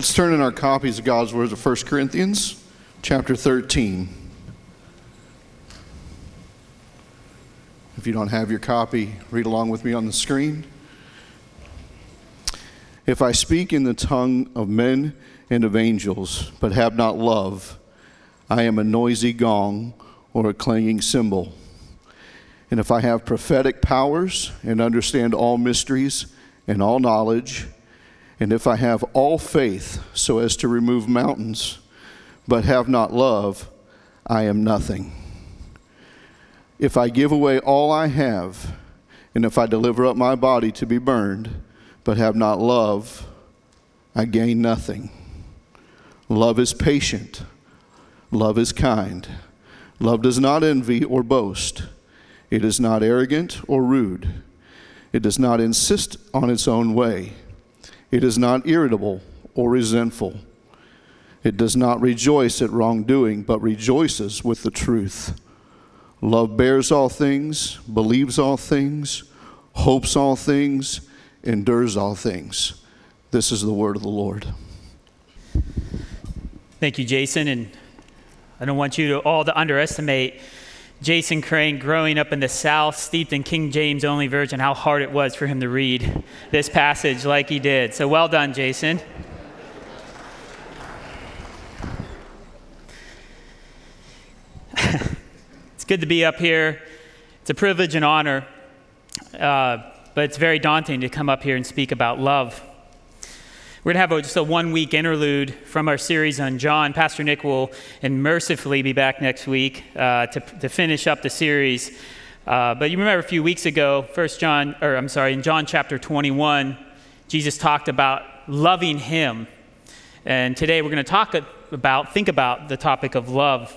Let's turn in our copies of God's Word to 1 Corinthians chapter 13. If you don't have your copy, read along with me on the screen. If I speak in the tongue of men and of angels, but have not love, I am a noisy gong or a clanging cymbal. And if I have prophetic powers and understand all mysteries and all knowledge, and if I have all faith so as to remove mountains, but have not love, I am nothing. If I give away all I have, and if I deliver up my body to be burned, but have not love, I gain nothing. Love is patient. Love is kind. Love does not envy or boast. It is not arrogant or rude. It does not insist on its own way. It is not irritable or resentful. It does not rejoice at wrongdoing, but rejoices with the truth. Love bears all things, believes all things, hopes all things, endures all things. This is the word of the Lord. Thank you, Jason. And I don't want you to all to underestimate Jason Crane growing up in the South, steeped in King James only version, how hard it was for him to read this passage like he did. So well done, Jason. it's good to be up here. It's a privilege and honor, uh, but it's very daunting to come up here and speak about love. We're going to have just a one week interlude from our series on John. Pastor Nick will and mercifully be back next week uh, to, to finish up the series. Uh, but you remember a few weeks ago, First John, or I'm sorry, in John chapter 21, Jesus talked about loving Him. And today we're going to talk about, think about the topic of love.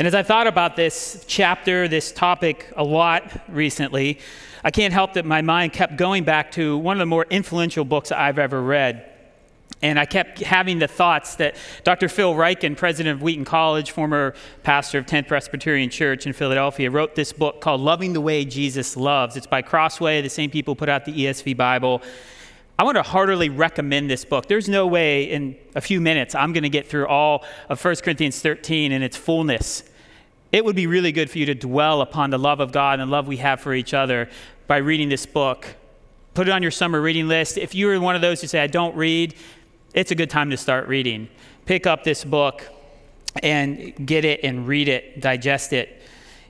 And as I thought about this chapter, this topic a lot recently, I can't help that my mind kept going back to one of the more influential books I've ever read. And I kept having the thoughts that Dr. Phil Ryken, president of Wheaton College, former pastor of 10th Presbyterian Church in Philadelphia, wrote this book called Loving the Way Jesus Loves. It's by Crossway, the same people put out the ESV Bible. I want to heartily recommend this book. There's no way in a few minutes I'm going to get through all of 1 Corinthians 13 in its fullness it would be really good for you to dwell upon the love of God and the love we have for each other by reading this book. Put it on your summer reading list. If you're one of those who say, I don't read, it's a good time to start reading. Pick up this book and get it and read it, digest it,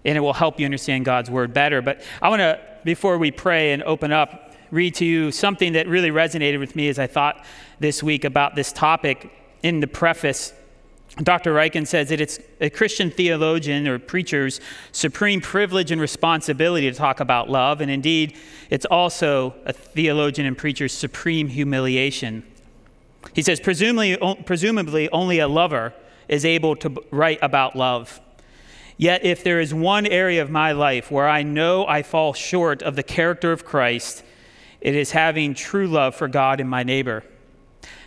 and it will help you understand God's word better. But I want to, before we pray and open up, read to you something that really resonated with me as I thought this week about this topic in the preface Dr. Ryken says that it's a Christian theologian or preacher's supreme privilege and responsibility to talk about love, and indeed, it's also a theologian and preacher's supreme humiliation. He says, presumably, presumably only a lover is able to write about love. Yet, if there is one area of my life where I know I fall short of the character of Christ, it is having true love for God and my neighbor.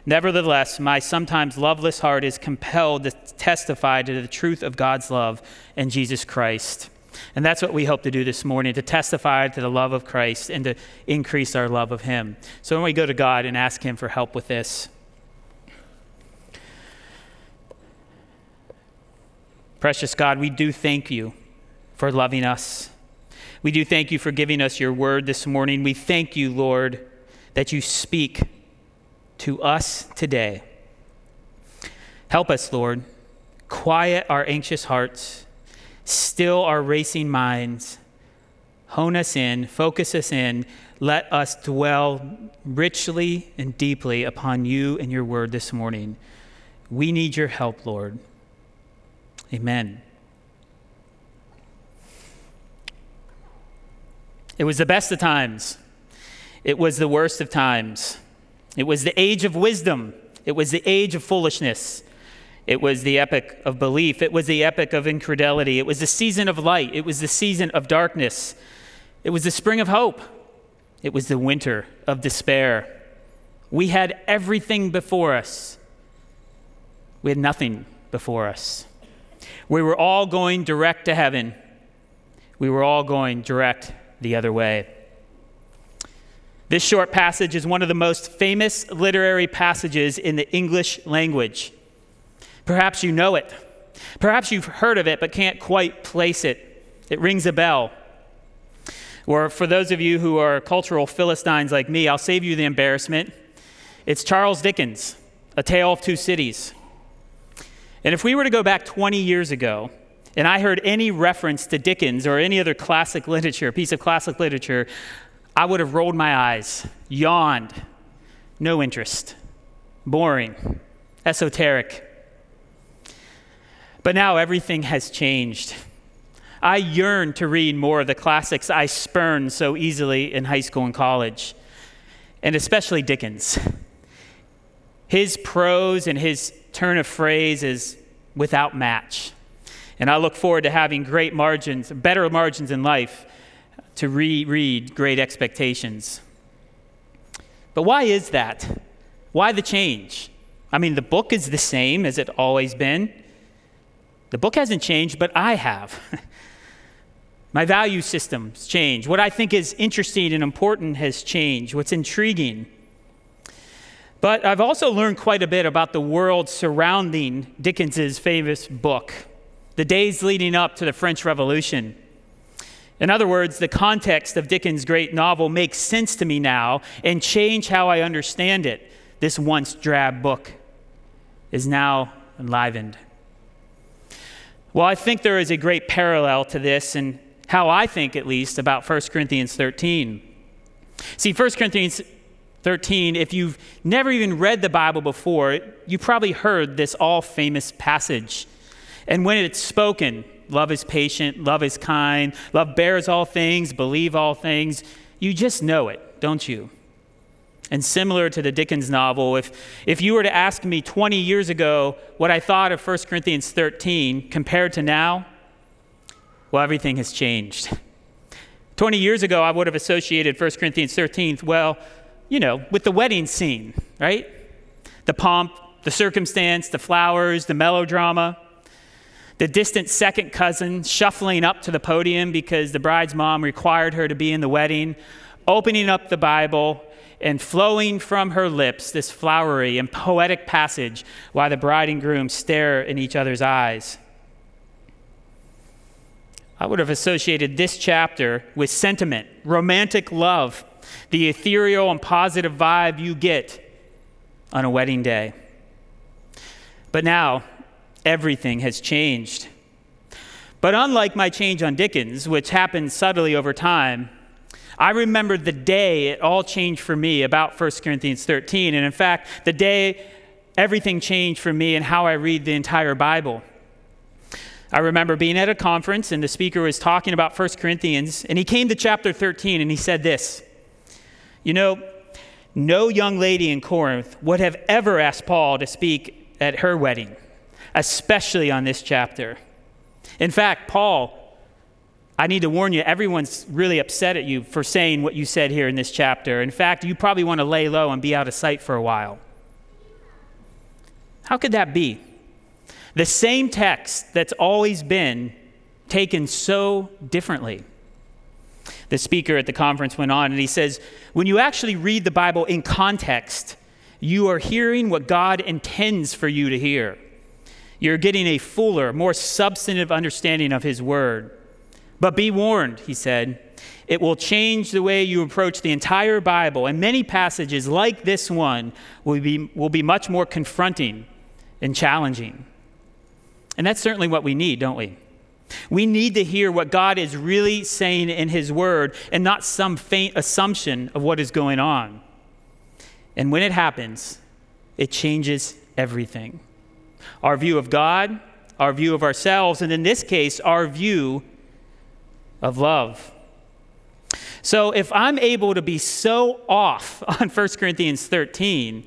Nevertheless, my sometimes loveless heart is compelled to testify to the truth of God's love in Jesus Christ. And that's what we hope to do this morning to testify to the love of Christ and to increase our love of Him. So when we go to God and ask Him for help with this, Precious God, we do thank you for loving us. We do thank you for giving us your word this morning. We thank you, Lord, that you speak to us today. Help us, Lord. Quiet our anxious hearts, still our racing minds, hone us in, focus us in. Let us dwell richly and deeply upon you and your word this morning. We need your help, Lord. Amen. It was the best of times. It was the worst of times. It was the age of wisdom, it was the age of foolishness. It was the epoch of belief. It was the epoch of incredulity. It was the season of light. It was the season of darkness. It was the spring of hope. It was the winter of despair. We had everything before us. We had nothing before us. We were all going direct to heaven. We were all going direct the other way. This short passage is one of the most famous literary passages in the English language. Perhaps you know it. Perhaps you've heard of it but can't quite place it. It rings a bell. Or for those of you who are cultural Philistines like me, I'll save you the embarrassment. It's Charles Dickens, A Tale of Two Cities. And if we were to go back 20 years ago, and I heard any reference to Dickens or any other classic literature, piece of classic literature, I would have rolled my eyes, yawned, no interest, boring, esoteric. But now everything has changed. I yearn to read more of the classics I spurned so easily in high school and college, and especially Dickens. His prose and his turn of phrase is without match. And I look forward to having great margins, better margins in life to reread Great Expectations. But why is that? Why the change? I mean, the book is the same as it always been. The book hasn't changed, but I have. My value system's changed. What I think is interesting and important has changed. What's intriguing. But I've also learned quite a bit about the world surrounding Dickens's famous book, the days leading up to the French Revolution. In other words, the context of Dickens' great novel makes sense to me now and change how I understand it. This once drab book is now enlivened. Well, I think there is a great parallel to this, and how I think, at least, about 1 Corinthians 13. See, 1 Corinthians 13, if you've never even read the Bible before, you probably heard this all famous passage. And when it's spoken, love is patient, love is kind, love bears all things, believe all things. You just know it, don't you? And similar to the Dickens novel, if, if you were to ask me 20 years ago what I thought of 1 Corinthians 13 compared to now, well, everything has changed. 20 years ago, I would have associated 1 Corinthians 13, well, you know, with the wedding scene, right? The pomp, the circumstance, the flowers, the melodrama the distant second cousin shuffling up to the podium because the bride's mom required her to be in the wedding, opening up the Bible and flowing from her lips this flowery and poetic passage while the bride and groom stare in each other's eyes. I would have associated this chapter with sentiment, romantic love, the ethereal and positive vibe you get on a wedding day. But now, everything has changed. But unlike my change on Dickens, which happened subtly over time, I remember the day it all changed for me about 1 Corinthians 13. And in fact, the day everything changed for me and how I read the entire Bible. I remember being at a conference and the speaker was talking about 1 Corinthians, and he came to chapter 13 and he said this You know, no young lady in Corinth would have ever asked Paul to speak at her wedding especially on this chapter. In fact, Paul, I need to warn you, everyone's really upset at you for saying what you said here in this chapter. In fact, you probably want to lay low and be out of sight for a while. How could that be? The same text that's always been taken so differently. The speaker at the conference went on and he says, When you actually read the Bible in context, you are hearing what God intends for you to hear. You're getting a fuller, more substantive understanding of His Word. But be warned, he said, it will change the way you approach the entire Bible, and many passages like this one will be, will be much more confronting and challenging. And that's certainly what we need, don't we? We need to hear what God is really saying in His Word and not some faint assumption of what is going on. And when it happens, it changes everything our view of God, our view of ourselves, and in this case, our view of love. So if I'm able to be so off on 1 Corinthians 13,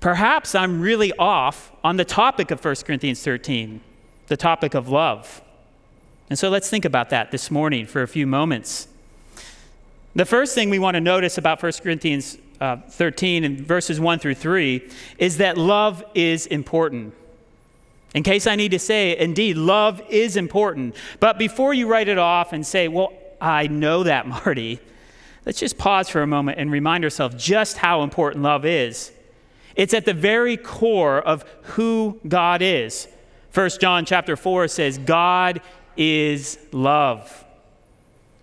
perhaps I'm really off on the topic of 1 Corinthians 13, the topic of love. And so let's think about that this morning for a few moments. The first thing we want to notice about 1 Corinthians uh, 13 and verses 1 through 3 is that love is important. In case I need to say, indeed, love is important. But before you write it off and say, well, I know that, Marty, let's just pause for a moment and remind ourselves just how important love is. It's at the very core of who God is. 1 John chapter 4 says, God is love.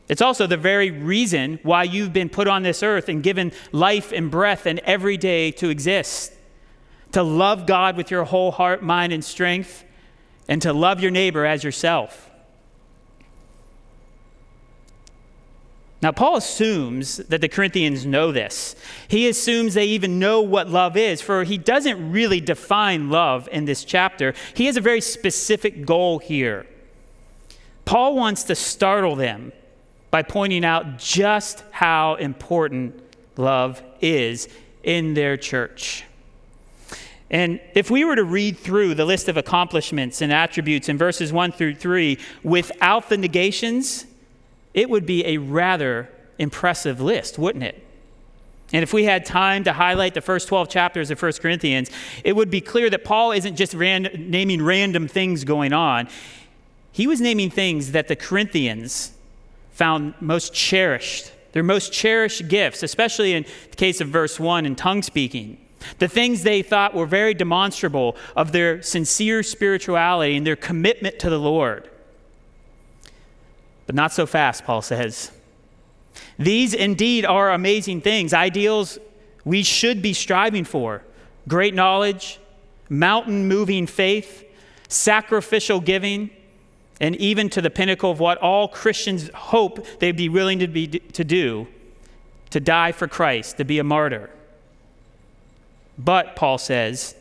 It's also the very reason why you've been put on this earth and given life and breath and every day to exist. To love God with your whole heart, mind, and strength, and to love your neighbor as yourself. Now, Paul assumes that the Corinthians know this. He assumes they even know what love is, for he doesn't really define love in this chapter. He has a very specific goal here. Paul wants to startle them by pointing out just how important love is in their church. And if we were to read through the list of accomplishments and attributes in verses 1 through 3 without the negations, it would be a rather impressive list, wouldn't it? And if we had time to highlight the first 12 chapters of 1 Corinthians, it would be clear that Paul isn't just ran- naming random things going on. He was naming things that the Corinthians found most cherished, their most cherished gifts, especially in the case of verse 1 in tongue speaking. The things they thought were very demonstrable of their sincere spirituality and their commitment to the Lord. But not so fast, Paul says. These indeed are amazing things, ideals we should be striving for great knowledge, mountain moving faith, sacrificial giving, and even to the pinnacle of what all Christians hope they'd be willing to, be, to do to die for Christ, to be a martyr. But, Paul says,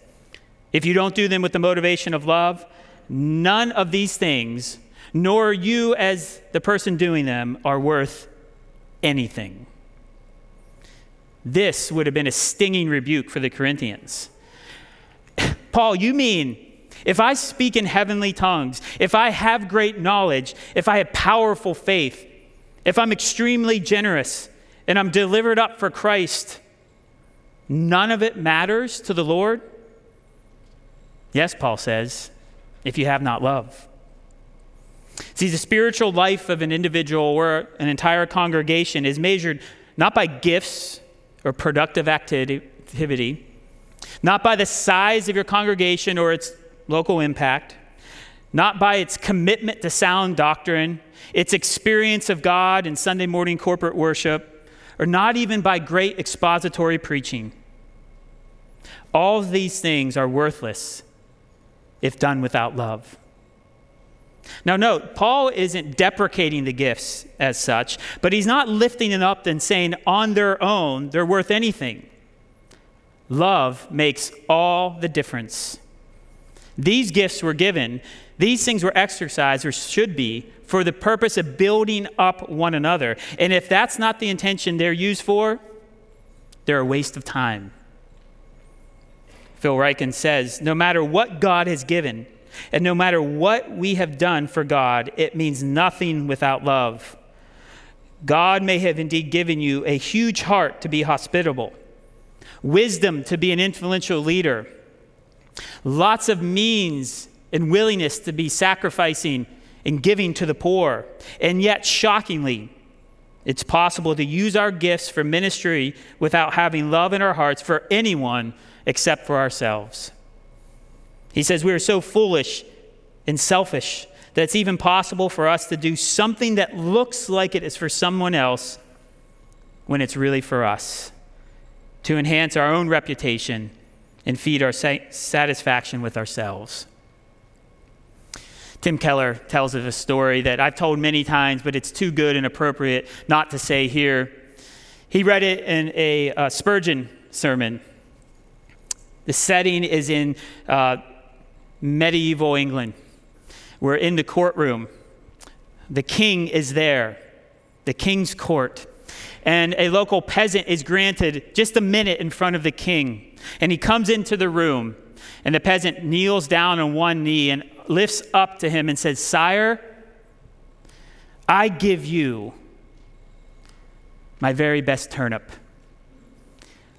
if you don't do them with the motivation of love, none of these things nor you as the person doing them are worth anything. This would have been a stinging rebuke for the Corinthians. Paul, you mean if I speak in heavenly tongues, if I have great knowledge, if I have powerful faith, if I'm extremely generous and I'm delivered up for Christ, none of it matters to the Lord? Yes, Paul says, if you have not love. See, the spiritual life of an individual or an entire congregation is measured not by gifts or productive activity, not by the size of your congregation or its local impact, not by its commitment to sound doctrine, its experience of God in Sunday morning corporate worship, or not even by great expository preaching. All these things are worthless if done without love. Now, note, Paul isn't deprecating the gifts as such, but he's not lifting them up and saying on their own they're worth anything. Love makes all the difference. These gifts were given, these things were exercised, or should be, for the purpose of building up one another. And if that's not the intention they're used for, they're a waste of time. Phil Ryken says no matter what God has given, and no matter what we have done for God, it means nothing without love. God may have indeed given you a huge heart to be hospitable, wisdom to be an influential leader, lots of means and willingness to be sacrificing and giving to the poor. And yet, shockingly, it's possible to use our gifts for ministry without having love in our hearts for anyone except for ourselves. He says we are so foolish and selfish that it's even possible for us to do something that looks like it is for someone else when it's really for us, to enhance our own reputation and feed our satisfaction with ourselves. Tim Keller tells us a story that I've told many times, but it's too good and appropriate not to say here. He read it in a uh, Spurgeon sermon. The setting is in uh, medieval England. We're in the courtroom. The king is there, the king's court. And a local peasant is granted just a minute in front of the king. And he comes into the room, and the peasant kneels down on one knee and lifts up to him and says, Sire, I give you my very best turnip.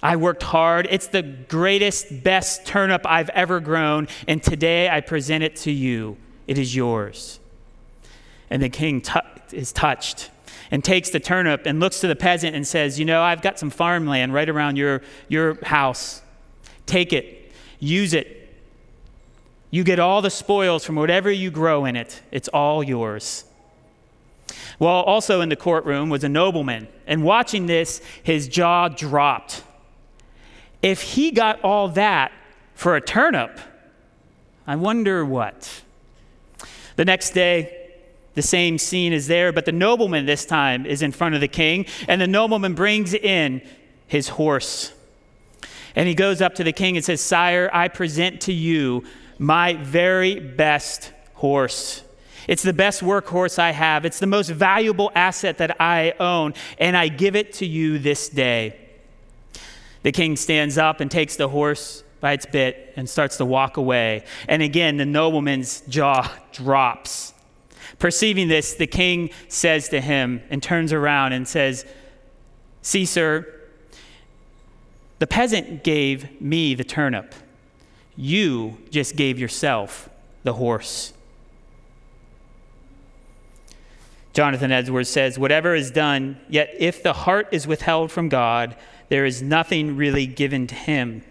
I worked hard. It's the greatest, best turnip I've ever grown, and today I present it to you. It is yours. And the king t- is touched, and takes the turnip and looks to the peasant and says, You know, I've got some farmland right around your, your house. Take it, use it. You get all the spoils from whatever you grow in it, it's all yours. Well, also in the courtroom was a nobleman, and watching this, his jaw dropped. If he got all that for a turnip, I wonder what. The next day, the same scene is there, but the nobleman this time is in front of the king, and the nobleman brings in his horse. And he goes up to the king and says, Sire, I present to you my very best horse. It's the best workhorse I have. It's the most valuable asset that I own, and I give it to you this day. The king stands up and takes the horse by its bit and starts to walk away. And again, the nobleman's jaw drops. Perceiving this, the king says to him and turns around and says, See, sir, the peasant gave me the turnip. You just gave yourself the horse. Jonathan Edwards says, Whatever is done, yet if the heart is withheld from God, there is nothing really given to him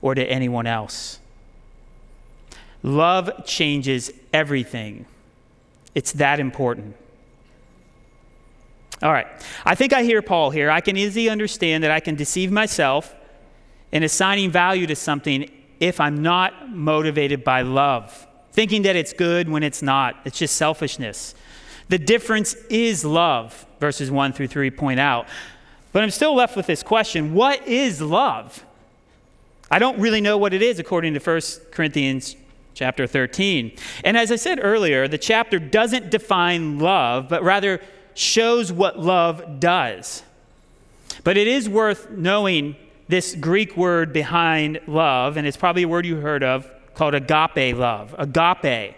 or to anyone else. Love changes everything. It's that important. All right. I think I hear Paul here. I can easily understand that I can deceive myself in assigning value to something if I'm not motivated by love, thinking that it's good when it's not. It's just selfishness. The difference is love, verses 1 through 3 point out. But I'm still left with this question what is love? I don't really know what it is according to 1 Corinthians chapter 13. And as I said earlier, the chapter doesn't define love, but rather shows what love does. But it is worth knowing this Greek word behind love, and it's probably a word you heard of called agape love. Agape.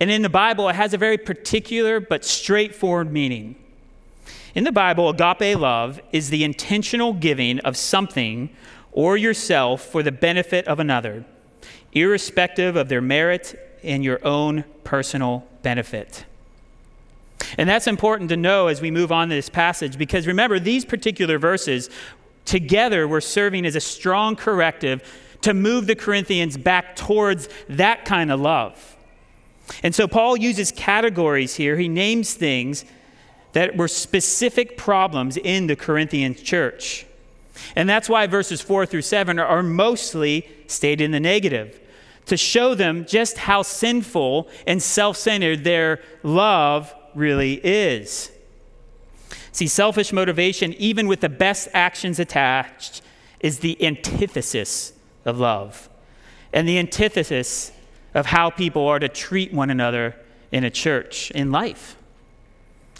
And in the Bible, it has a very particular but straightforward meaning. In the Bible, agape love is the intentional giving of something or yourself for the benefit of another, irrespective of their merit and your own personal benefit. And that's important to know as we move on to this passage because remember, these particular verses together were serving as a strong corrective to move the Corinthians back towards that kind of love. And so Paul uses categories here. He names things that were specific problems in the Corinthian church. And that's why verses 4 through 7 are mostly stated in the negative to show them just how sinful and self centered their love really is. See, selfish motivation, even with the best actions attached, is the antithesis of love and the antithesis of how people are to treat one another in a church, in life.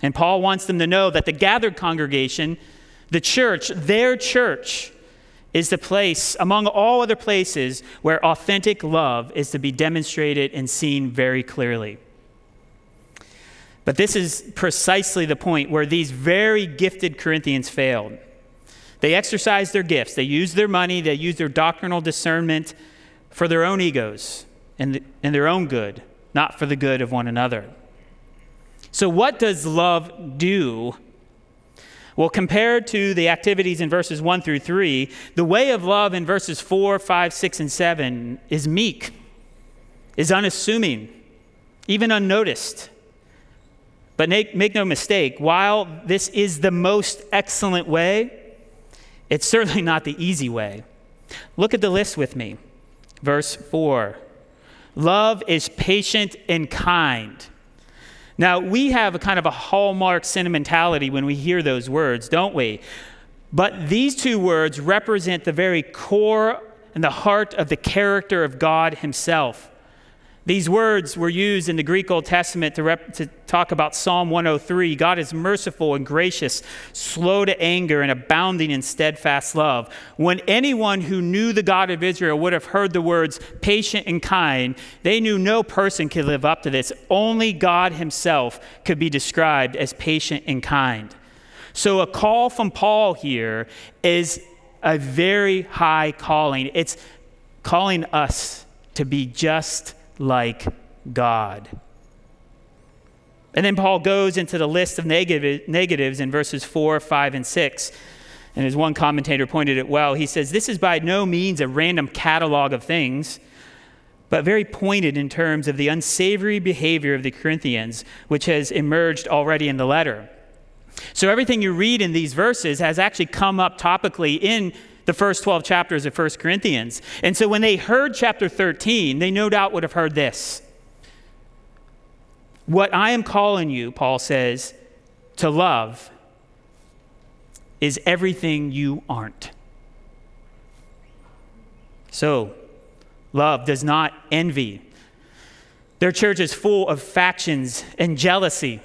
And Paul wants them to know that the gathered congregation the church, their church, is the place, among all other places, where authentic love is to be demonstrated and seen very clearly. But this is precisely the point where these very gifted Corinthians failed. They exercised their gifts, they used their money, they used their doctrinal discernment for their own egos and, and their own good, not for the good of one another. So, what does love do well, compared to the activities in verses 1 through 3, the way of love in verses 4, 5, 6, and 7 is meek, is unassuming, even unnoticed. But make, make no mistake, while this is the most excellent way, it's certainly not the easy way. Look at the list with me. Verse 4 Love is patient and kind. Now, we have a kind of a hallmark sentimentality when we hear those words, don't we? But these two words represent the very core and the heart of the character of God Himself. These words were used in the Greek Old Testament to, rep- to, talk about Psalm 103. God is merciful and gracious, slow to anger, and abounding in steadfast love. When anyone who knew the God of Israel would have heard the words patient and kind, they knew no person could live up to this. Only God Himself could be described as patient and kind. So, a call from Paul here is a very high calling. It's calling us to be just like God. And then Paul goes into the list of negative, negatives in verses 4, 5, and 6. And as one commentator pointed it well, he says, This is by no means a random catalog of things, but very pointed in terms of the unsavory behavior of the Corinthians, which has emerged already in the letter. So everything you read in these verses has actually come up topically in the first 12 chapters of 1 Corinthians. And so when they heard chapter 13, they no doubt would have heard this. What I am calling you, Paul says, to love is everything you aren't. So, love does not envy. Their church is full of factions and jealousy.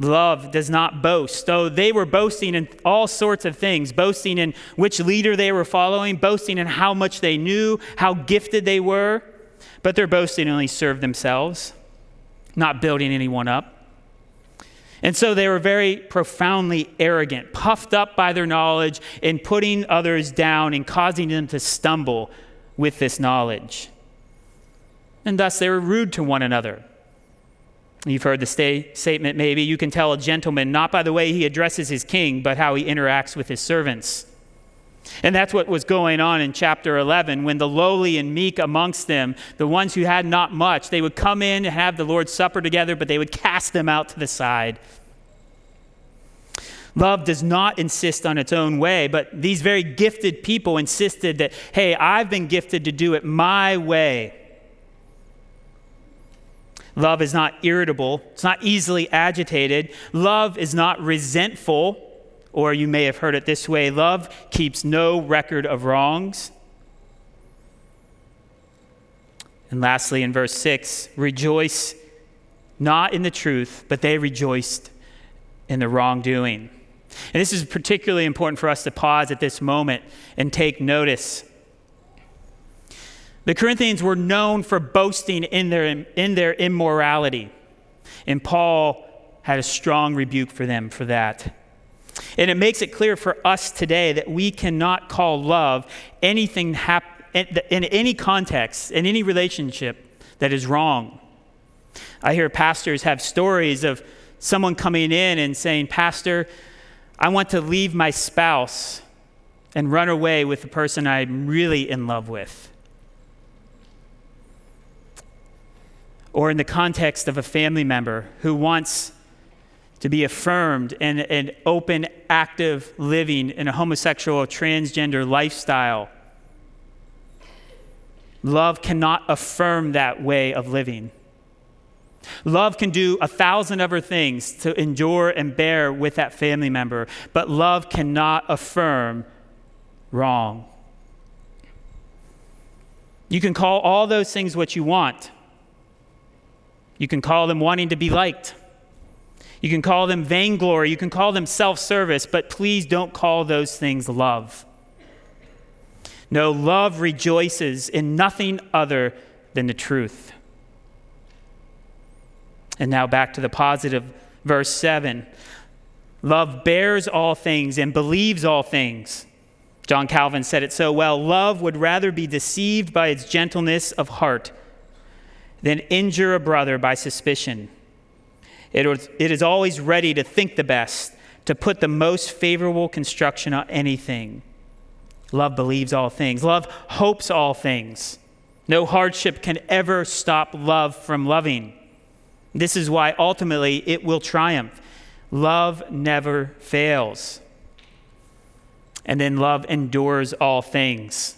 Love does not boast. Though they were boasting in all sorts of things, boasting in which leader they were following, boasting in how much they knew, how gifted they were, but their boasting only served themselves, not building anyone up. And so they were very profoundly arrogant, puffed up by their knowledge, and putting others down and causing them to stumble with this knowledge. And thus they were rude to one another. You've heard the sta- statement maybe you can tell a gentleman not by the way he addresses his king, but how he interacts with his servants. And that's what was going on in chapter 11 when the lowly and meek amongst them, the ones who had not much, they would come in and have the Lord's Supper together, but they would cast them out to the side. Love does not insist on its own way, but these very gifted people insisted that, hey, I've been gifted to do it my way. Love is not irritable, it's not easily agitated. Love is not resentful or you may have heard it this way love keeps no record of wrongs. And lastly, in verse 6, rejoice not in the truth, but they rejoiced in the wrongdoing. And this is particularly important for us to pause at this moment and take notice. The Corinthians were known for boasting in their, in their immorality, and Paul had a strong rebuke for them for that. And it makes it clear for us today that we cannot call love anything hap- in any context, in any relationship that is wrong. I hear pastors have stories of someone coming in and saying, Pastor, I want to leave my spouse and run away with the person I'm really in love with. Or in the context of a family member who wants to be affirmed in an open, active living in a homosexual or transgender lifestyle. Love cannot affirm that way of living. Love can do a thousand other things to endure and bear with that family member, but love cannot affirm wrong. You can call all those things what you want. You can call them wanting to be liked. You can call them vainglory. You can call them self service, but please don't call those things love. No, love rejoices in nothing other than the truth. And now back to the positive, verse 7. Love bears all things and believes all things. John Calvin said it so well love would rather be deceived by its gentleness of heart than injure a brother by suspicion. It, was, it is always ready to think the best, to put the most favorable construction on anything. Love believes all things, love hopes all things. No hardship can ever stop love from loving. This is why ultimately it will triumph. Love never fails. And then love endures all things.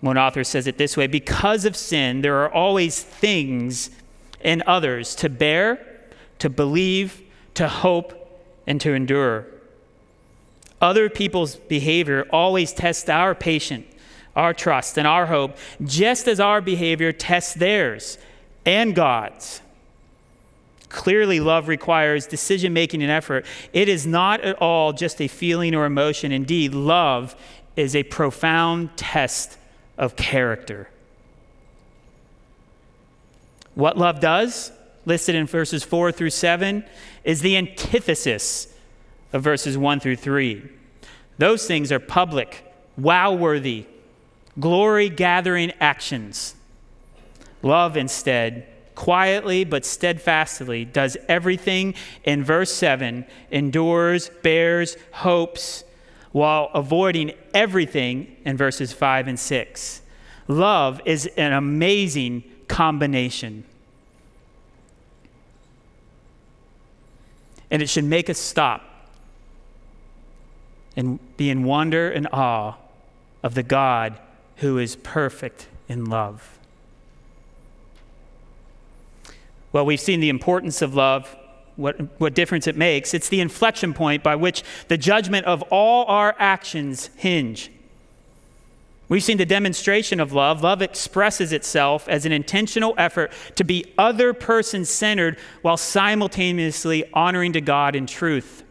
One author says it this way because of sin, there are always things in others to bear to believe, to hope, and to endure. Other people's behavior always tests our patience, our trust, and our hope, just as our behavior tests theirs and God's. Clearly, love requires decision making and effort. It is not at all just a feeling or emotion. Indeed, love is a profound test of character. What love does? listed in verses 4 through 7 is the antithesis of verses 1 through 3. Those things are public, wow worthy, glory gathering actions. Love, instead, quietly but steadfastly does everything in verse 7, endures, bears, hopes, while avoiding everything in verses 5 and 6. Love is an amazing combination. And it should make us stop and be in wonder and awe of the God who is perfect in love. Well, we've seen the importance of love, what, what difference it makes. It's the inflection point by which the judgment of all our actions hinge. We've seen the demonstration of love. Love expresses itself as an intentional effort to be other person centered while simultaneously honoring to God in truth.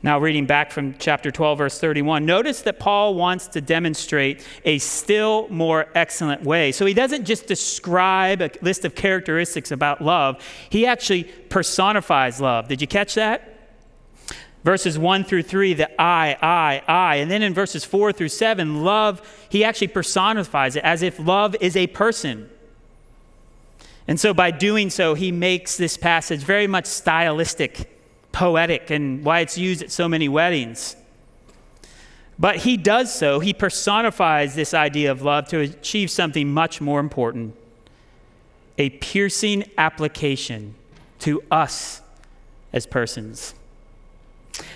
Now, reading back from chapter 12, verse 31, notice that Paul wants to demonstrate a still more excellent way. So he doesn't just describe a list of characteristics about love, he actually personifies love. Did you catch that? Verses 1 through 3, the I, I, I. And then in verses 4 through 7, love, he actually personifies it as if love is a person. And so by doing so, he makes this passage very much stylistic poetic and why it's used at so many weddings. But he does so, he personifies this idea of love to achieve something much more important a piercing application to us as persons.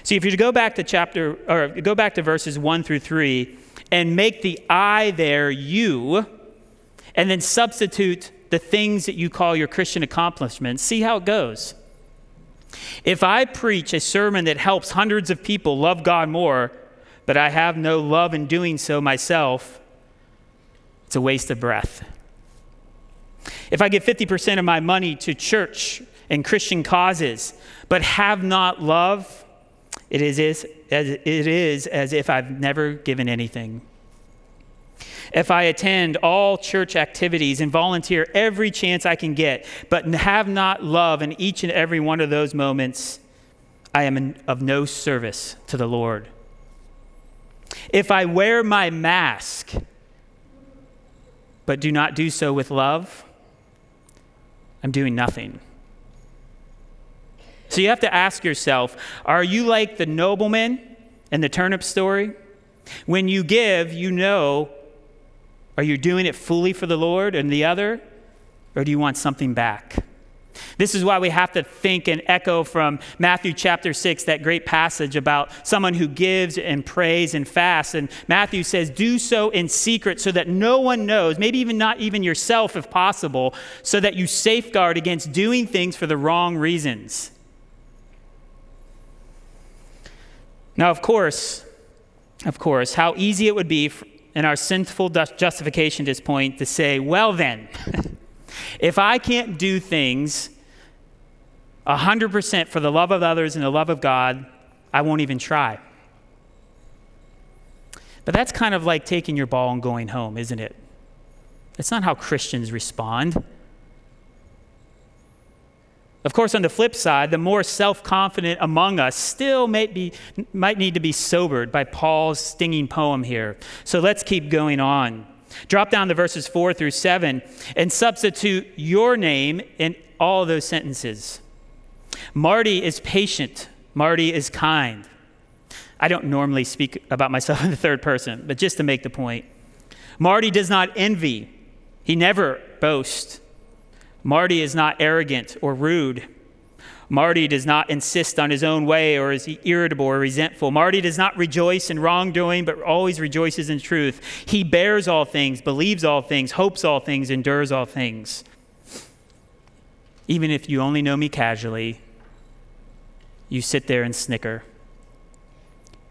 See, if you go back to chapter, or go back to verses 1 through 3 and make the I there you, and then substitute the things that you call your Christian accomplishments, see how it goes. If I preach a sermon that helps hundreds of people love God more, but I have no love in doing so myself, it's a waste of breath. If I give 50% of my money to church and Christian causes, but have not love, it is, as, it is as if I've never given anything. If I attend all church activities and volunteer every chance I can get, but have not love in each and every one of those moments, I am of no service to the Lord. If I wear my mask, but do not do so with love, I'm doing nothing. So you have to ask yourself are you like the nobleman in the turnip story? When you give, you know are you doing it fully for the Lord and the other, or do you want something back? This is why we have to think and echo from Matthew chapter 6, that great passage about someone who gives and prays and fasts. And Matthew says, Do so in secret so that no one knows, maybe even not even yourself if possible, so that you safeguard against doing things for the wrong reasons. Now, of course, of course, how easy it would be in our sinful justification to this point to say, well, then, if I can't do things 100% for the love of others and the love of God, I won't even try. But that's kind of like taking your ball and going home, isn't it? That's not how Christians respond. Of course, on the flip side, the more self confident among us still be, might need to be sobered by Paul's stinging poem here. So let's keep going on. Drop down to verses 4 through 7 and substitute your name in all those sentences. Marty is patient, Marty is kind. I don't normally speak about myself in the third person, but just to make the point. Marty does not envy, he never boasts. Marty is not arrogant or rude. Marty does not insist on his own way or is irritable or resentful. Marty does not rejoice in wrongdoing, but always rejoices in truth. He bears all things, believes all things, hopes all things, endures all things. Even if you only know me casually, you sit there and snicker.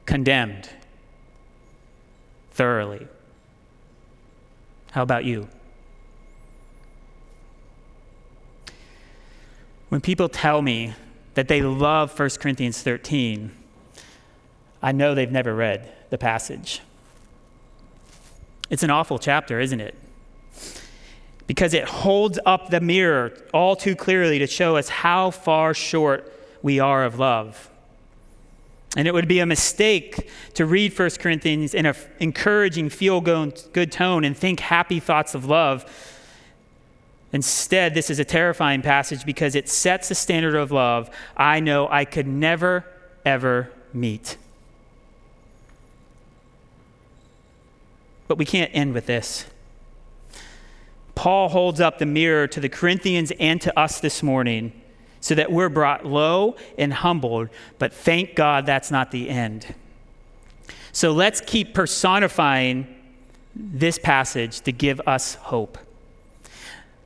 Condemned. Thoroughly. How about you? When people tell me that they love 1 Corinthians 13, I know they've never read the passage. It's an awful chapter, isn't it? Because it holds up the mirror all too clearly to show us how far short we are of love. And it would be a mistake to read 1 Corinthians in an encouraging, feel good tone and think happy thoughts of love Instead, this is a terrifying passage because it sets a standard of love I know I could never, ever meet. But we can't end with this. Paul holds up the mirror to the Corinthians and to us this morning so that we're brought low and humbled, but thank God that's not the end. So let's keep personifying this passage to give us hope.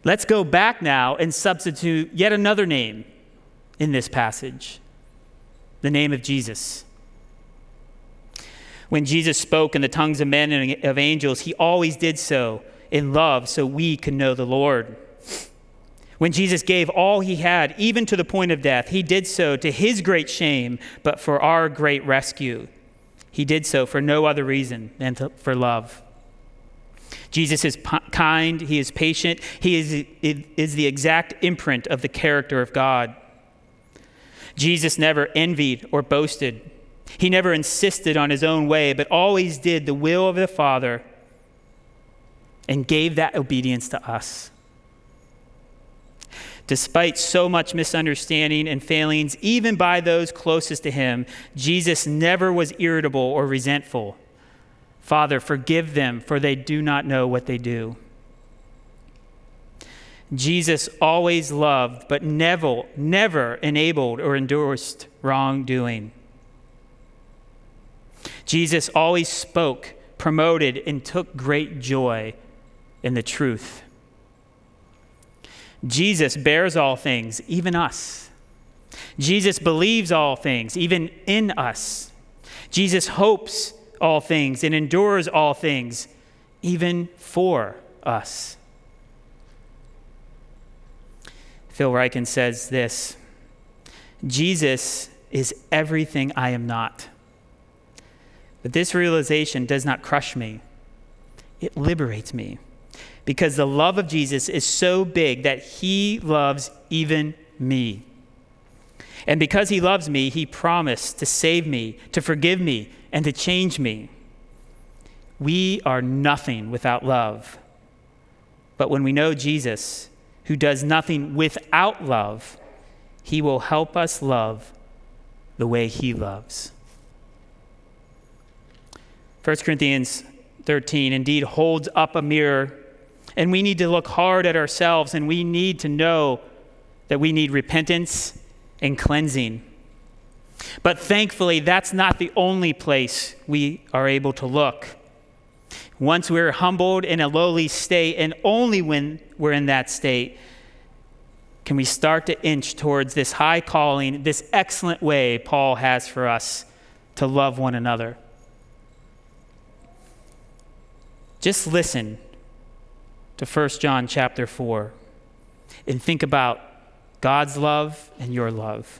Let's go back now and substitute yet another name in this passage the name of Jesus. When Jesus spoke in the tongues of men and of angels, he always did so in love so we can know the Lord. When Jesus gave all he had, even to the point of death, he did so to his great shame, but for our great rescue. He did so for no other reason than to, for love. Jesus is p- kind, he is patient, he is, is the exact imprint of the character of God. Jesus never envied or boasted. He never insisted on his own way, but always did the will of the Father and gave that obedience to us. Despite so much misunderstanding and failings, even by those closest to him, Jesus never was irritable or resentful. Father, forgive them, for they do not know what they do. Jesus always loved, but never, never enabled or endorsed wrongdoing. Jesus always spoke, promoted, and took great joy in the truth. Jesus bears all things, even us. Jesus believes all things, even in us. Jesus hopes all things and endures all things, even for us. Phil Ryken says this Jesus is everything I am not. But this realization does not crush me, it liberates me. Because the love of Jesus is so big that he loves even me. And because he loves me, he promised to save me, to forgive me, and to change me. We are nothing without love. But when we know Jesus, who does nothing without love, he will help us love the way he loves. 1 Corinthians 13 indeed holds up a mirror, and we need to look hard at ourselves, and we need to know that we need repentance and cleansing. But thankfully, that's not the only place we are able to look. Once we're humbled in a lowly state, and only when we're in that state, can we start to inch towards this high calling, this excellent way Paul has for us to love one another. Just listen to 1 John chapter 4 and think about God's love and your love.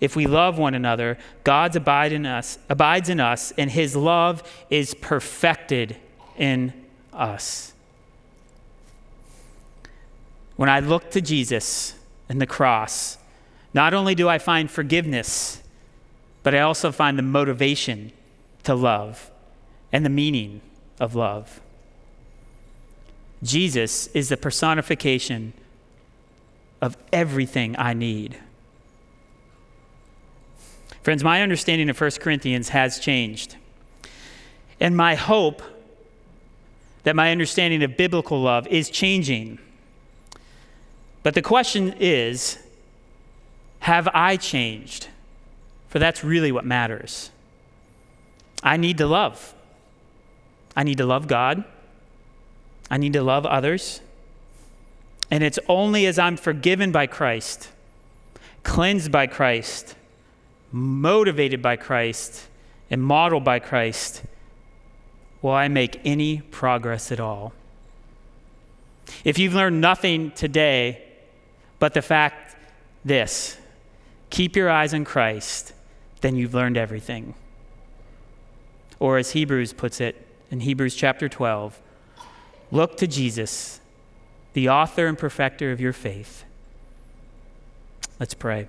If we love one another, God abide in us, abides in us, and his love is perfected in us. When I look to Jesus and the cross, not only do I find forgiveness, but I also find the motivation to love and the meaning of love. Jesus is the personification of everything I need. Friends, my understanding of 1 Corinthians has changed. And my hope that my understanding of biblical love is changing. But the question is have I changed? For that's really what matters. I need to love. I need to love God. I need to love others. And it's only as I'm forgiven by Christ, cleansed by Christ, motivated by Christ, and modeled by Christ will I make any progress at all. If you've learned nothing today but the fact this keep your eyes on Christ, then you've learned everything. Or as Hebrews puts it in Hebrews chapter 12, look to Jesus, the author and perfecter of your faith. Let's pray.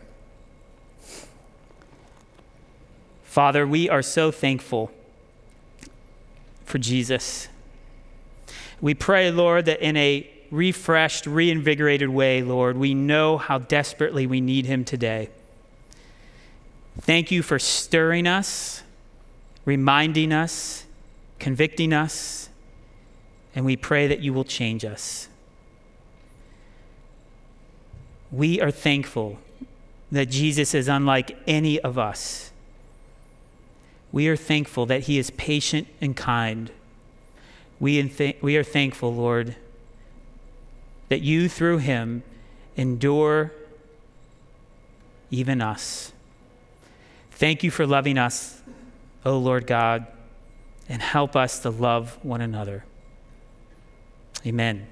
Father, we are so thankful for Jesus. We pray, Lord, that in a refreshed, reinvigorated way, Lord, we know how desperately we need him today. Thank you for stirring us, reminding us, convicting us, and we pray that you will change us. We are thankful that Jesus is unlike any of us. We are thankful that he is patient and kind. We, th- we are thankful, Lord, that you, through him, endure even us. Thank you for loving us, O Lord God, and help us to love one another. Amen.